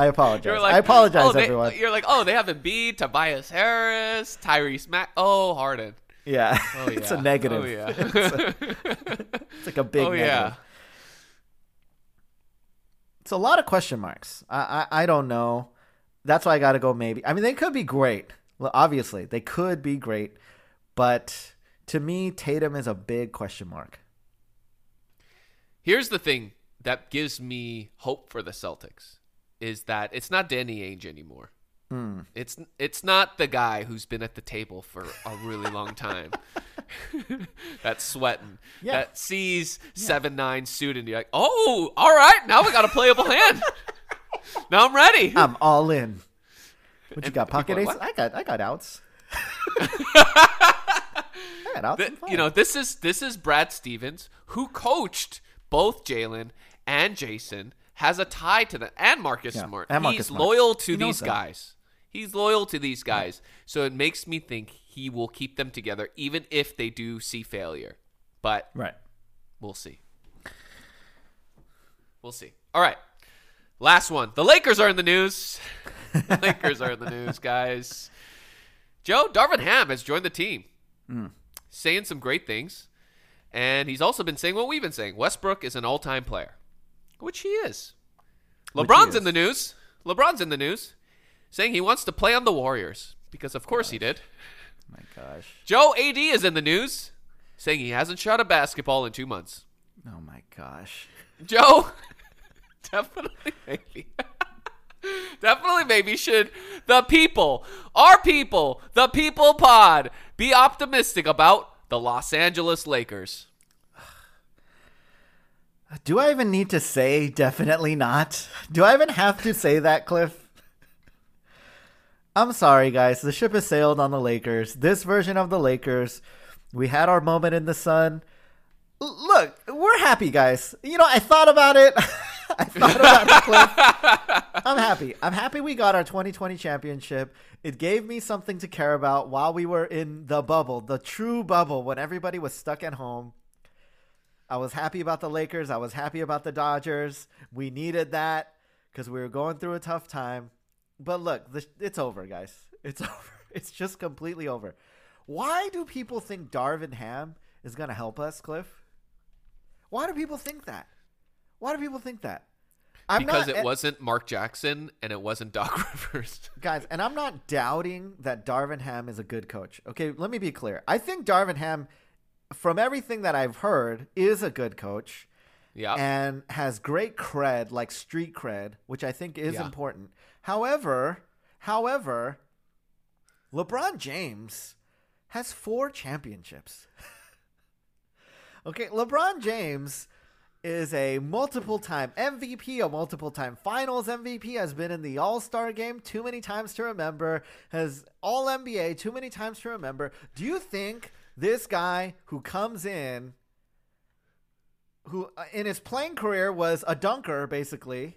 I apologize. Like, I apologize, oh, they- everyone. You're like, oh, they have Embiid, Tobias Harris, Tyrese Mack. Oh, Harden. Yeah, Oh, yeah. it's a negative. Oh, yeah. it's, a- it's like a big oh, negative. yeah. It's a lot of question marks. I I, I don't know. That's why I got to go. Maybe. I mean, they could be great. Well, obviously, they could be great, but to me, Tatum is a big question mark. Here's the thing that gives me hope for the Celtics is that it's not Danny Ainge anymore. Hmm. It's it's not the guy who's been at the table for a really long time. That's sweating. Yeah. That sees seven nine suit and you're like, oh, all right, now we got a playable hand. now I'm ready. I'm all in. What you And got? Pocket aces? I got. I got outs. I got outs. You know, this is this is Brad Stevens who coached both Jaylen and Jayson, has a tie to them, and Marcus Yeah, Smart. and Marcus He's Smart. loyal to He these guys. He's loyal to these guys. So it makes me think he will keep them together, even if they do see failure. But Right. We'll see. We'll see. All right. Last one. The Lakers are in the news. the Lakers are in the news, guys. Joe, Darvin Ham has joined the team. Hmm. Saying some great things. And he's also been saying what we've been saying. Westbrook is an all time player. Which he is. Which he LeBron's is. in the news. LeBron's in the news. Saying he wants to play on the Warriors. Because of course he did. My gosh. Joe AD is in the news. Saying he hasn't shot a basketball in two months. Oh my gosh. Joe, definitely maybe. definitely maybe should the people, our people, the people pod, be optimistic about the Los Angeles Lakers. Do I even need to say definitely not? Do I even have to say that, Cliff? I'm sorry, guys. The ship has sailed on the Lakers. This version of the Lakers, we had our moment in the sun. L- look, we're happy, guys. You know, I thought about it. I thought about it, Cliff. I'm happy. I'm happy we got our 2020 championship. It gave me something to care about while we were in the bubble, the true bubble, when everybody was stuck at home. I was happy about the Lakers. I was happy about the Dodgers. We needed that because we were going through a tough time. But look, the, it's over, guys. It's over. It's just completely over. Why do people think Darvin Ham is going to help us, Cliff? Why do people think that? Why do people think that? I'm because not, it wasn't Mark Jackson and it wasn't Doc Rivers. guys, and I'm not doubting that Darvin Ham is a good coach. Okay, let me be clear. I think Darvin Ham, from everything that I've heard, is a good coach yeah. and has great cred, like street cred, which I think is Yeah. important. However, however, LeBron James has four championships. okay, LeBron James is a multiple time MVP, a multiple time finals MVP, has been in the All Star game too many times to remember, has All NBA too many times to remember. Do you think this guy who comes in, who uh, in his playing career was a dunker, basically,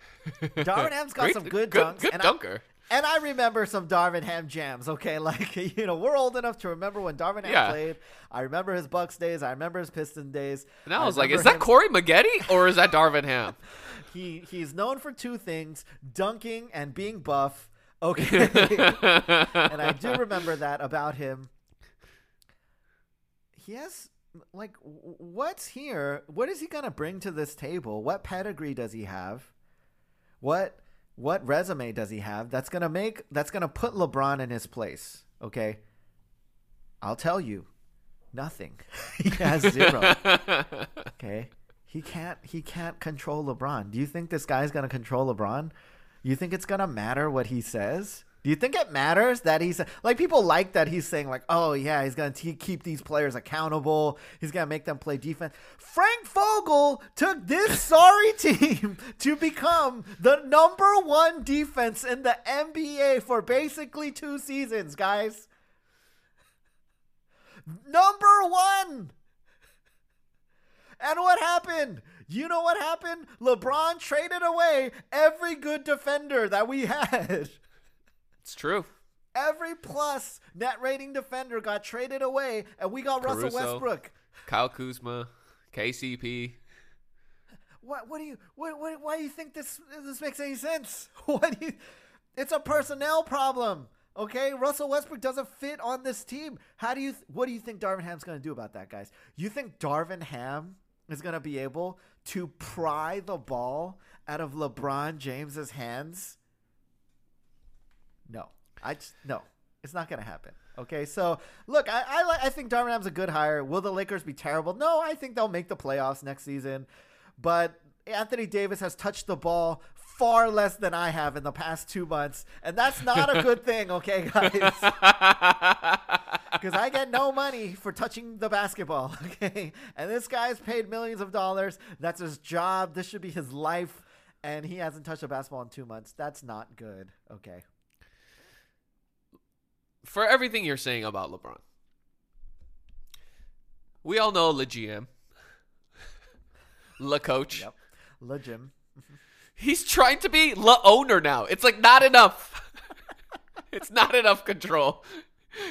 Darvin Ham's got Great- some good, good, dunks. good and I- dunker. and I remember some Darvin Ham jams, okay? Like, you know, we're old enough to remember when Darvin Ham Yeah. played. I remember his Bucks days. I remember his Piston days. and I was like, remember is that him- Corey Maggette or is that Darvin Ham? He he's known for two things: dunking and being buff. Okay, and I do remember that about him. He has like what's here? What is he gonna bring to this table? What pedigree does he have? What what resume does he have that's gonna make that's gonna put LeBron in his place? Okay, I'll tell you, nothing. he has zero. Okay. He can't he can't control LeBron. Do you think this guy's gonna control LeBron? You think it's gonna matter what he says? Do you think it matters that he's like people like that he's saying like, oh yeah, he's gonna t- keep these players accountable. He's gonna make them play defense. Frank Vogel took this sorry team to become the number one defense in the NBA for basically two seasons, guys. Number one. And what happened? You know what happened? LeBron traded away every good defender that we had. It's true. Every plus net rating defender got traded away, and we got Russell Westbrook. Kyle Kuzma, KCP. What? What do you? What, what, why do you think this this makes any sense? What do you? It's a personnel problem. Okay, Russell Westbrook doesn't fit on this team. How do you? What do you think Darvin Ham's going to do about that, guys? You think Darvin Ham is going to be able to pry the ball out of LeBron James's hands? No, I just no. It's not going to happen. Okay, so look, I I, I think Darvin Ham's a good hire. Will the Lakers be terrible? No, I think they'll make the playoffs next season. But Anthony Davis has touched the ball far less than I have in the past two months, and that's not a good thing. Okay, guys, because I get no money for touching the basketball. Okay, and this guy's paid millions of dollars. That's his job. This should be his life. And he hasn't touched a basketball in two months. That's not good. Okay. For everything you're saying about LeBron, we all know Le GM, Le Coach. Yep. Le Jim. He's trying to be the owner now. It's like not enough. it's not enough control.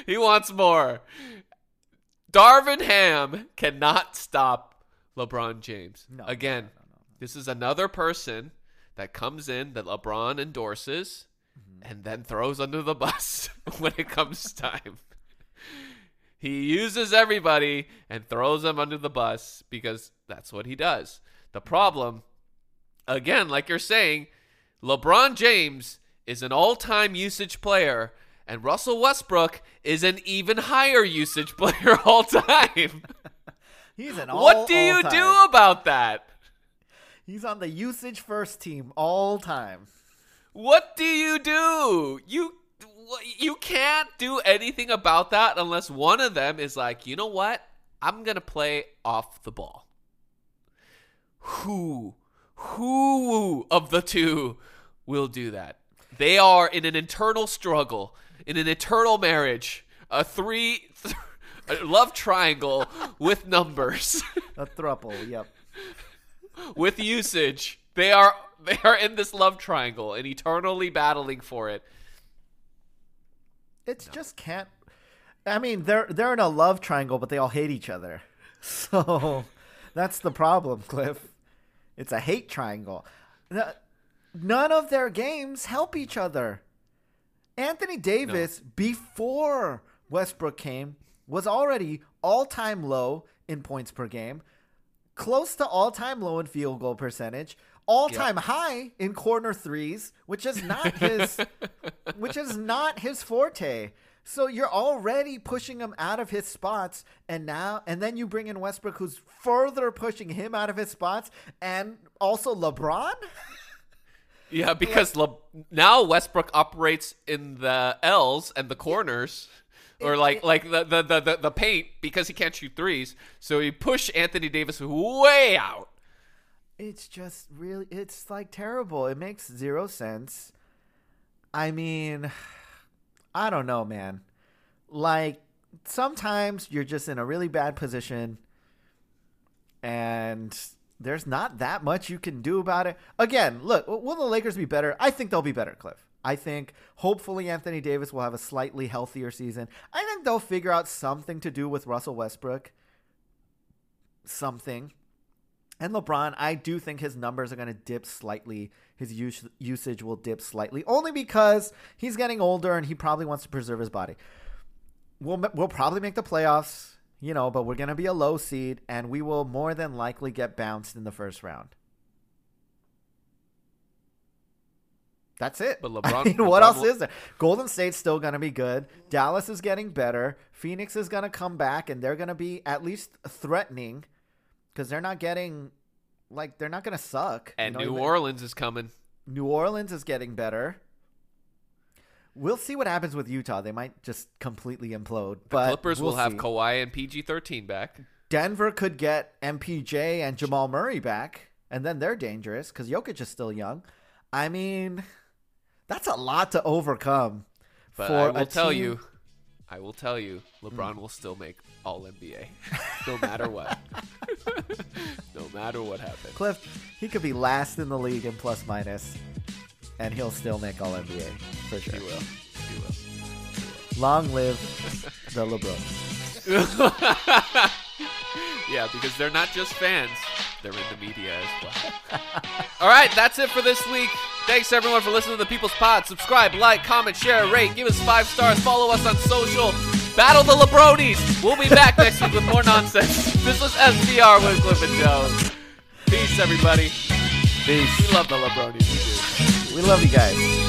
He wants more. Darvin Ham cannot stop LeBron James. No, Again, no, no, this is another person that comes in that LeBron endorses. Mm-hmm. and then throws under the bus when it comes time. He uses everybody and throws them under the bus because that's what he does. The mm-hmm. problem, again, like you're saying, LeBron James is an all time usage player, and Russell Westbrook is an even higher usage player all time. He's an all. what do you all-time. do about that? He's on the usage first team all time. What do you do? You you can't do anything about that unless one of them is like, you know what? I'm gonna play off the ball. Who, who of the two will do that? They are in an internal struggle, in an eternal marriage, a three, a love triangle with numbers, A thruple. Yep. with usage. They are they are in this love triangle and eternally battling for it. It's just can't. I mean, they're they're in a love triangle, but they all hate each other. So that's the problem, Cliff. It's a hate triangle. None of their games help each other. Anthony Davis, before Westbrook came, was already all time low in points per game, close to all time low in field goal percentage, all time high in corner threes, which is not his which is not his forte. So you're already pushing him out of his spots, and now and then you bring in Westbrook, who's further pushing him out of his spots, and also LeBron. Yeah, because Le- now Westbrook operates in the L's and the corners, or like like the, the the the the paint because he can't shoot threes. So he push Anthony Davis way out. It's just really, it's like terrible. It makes zero sense. I mean, I don't know, man. Like sometimes you're just in a really bad position, and there's not that much you can do about it. Again, look, will the Lakers be better? I think they'll be better, Cliff. I think hopefully Anthony Davis will have a slightly healthier season. I think they'll figure out something to do with Russell Westbrook. Something. And LeBron, I do think his numbers are going to dip slightly. His us- usage will dip slightly, only because he's getting older and he probably wants to preserve his body. We'll we'll probably make the playoffs, you know, but we're going to be a low seed, and we will more than likely get bounced in the first round. That's it. But I LeBron- mean, what LeBron else will- is there? Golden State's still going to be good. Dallas is getting better. Phoenix is going to come back, and they're going to be at least threatening because they're not getting like they're not to suck. And you know, New even- Orleans is coming. New Orleans is getting better. We'll see what happens with Utah. They might just completely implode. But Clippers we'll will have see. Kawhi and PG thirteen back. Denver could get MPJ and Jamal Murray back, and then they're dangerous because Jokic is still young. I mean, that's a lot to overcome. But for I will tell team- you, I will tell you, LeBron hmm. will still make All NBA, no matter what. no matter what happens. Cliff, he could be last in the league in plus minus, and he'll still make All NBA for sure. He will. He will. Long live the LeBron. Yeah, because they're not just fans; they're in the media as well. All right, that's it for this week. Thanks everyone for listening to the People's Pod. Subscribe, like, comment, share, rate, give us five stars, follow us on social. Battle the Lebronis. We'll be back next week with more nonsense. This was SBR with Cliff and Joe. Peace, everybody. Peace. We love the Lebronis. We do. We love you guys.